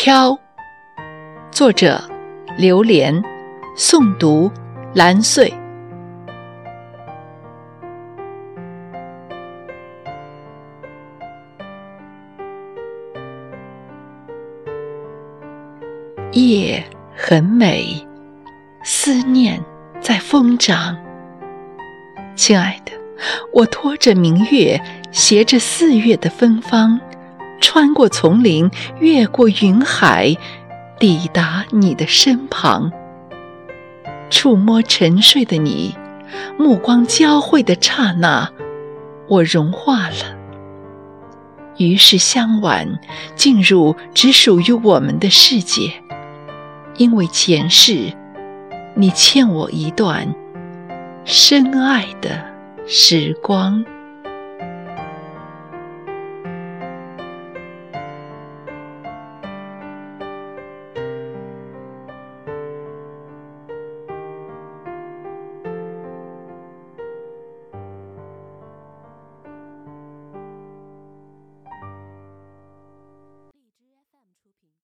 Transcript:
飘，作者刘莲，诵读蓝穗。夜很美，思念在疯长。亲爱的，我拖着明月，携着四月的芬芳。穿过丛林，越过云海，抵达你的身旁。触摸沉睡的你，目光交汇的刹那，我融化了。于是相挽，进入只属于我们的世界。因为前世，你欠我一段深爱的时光。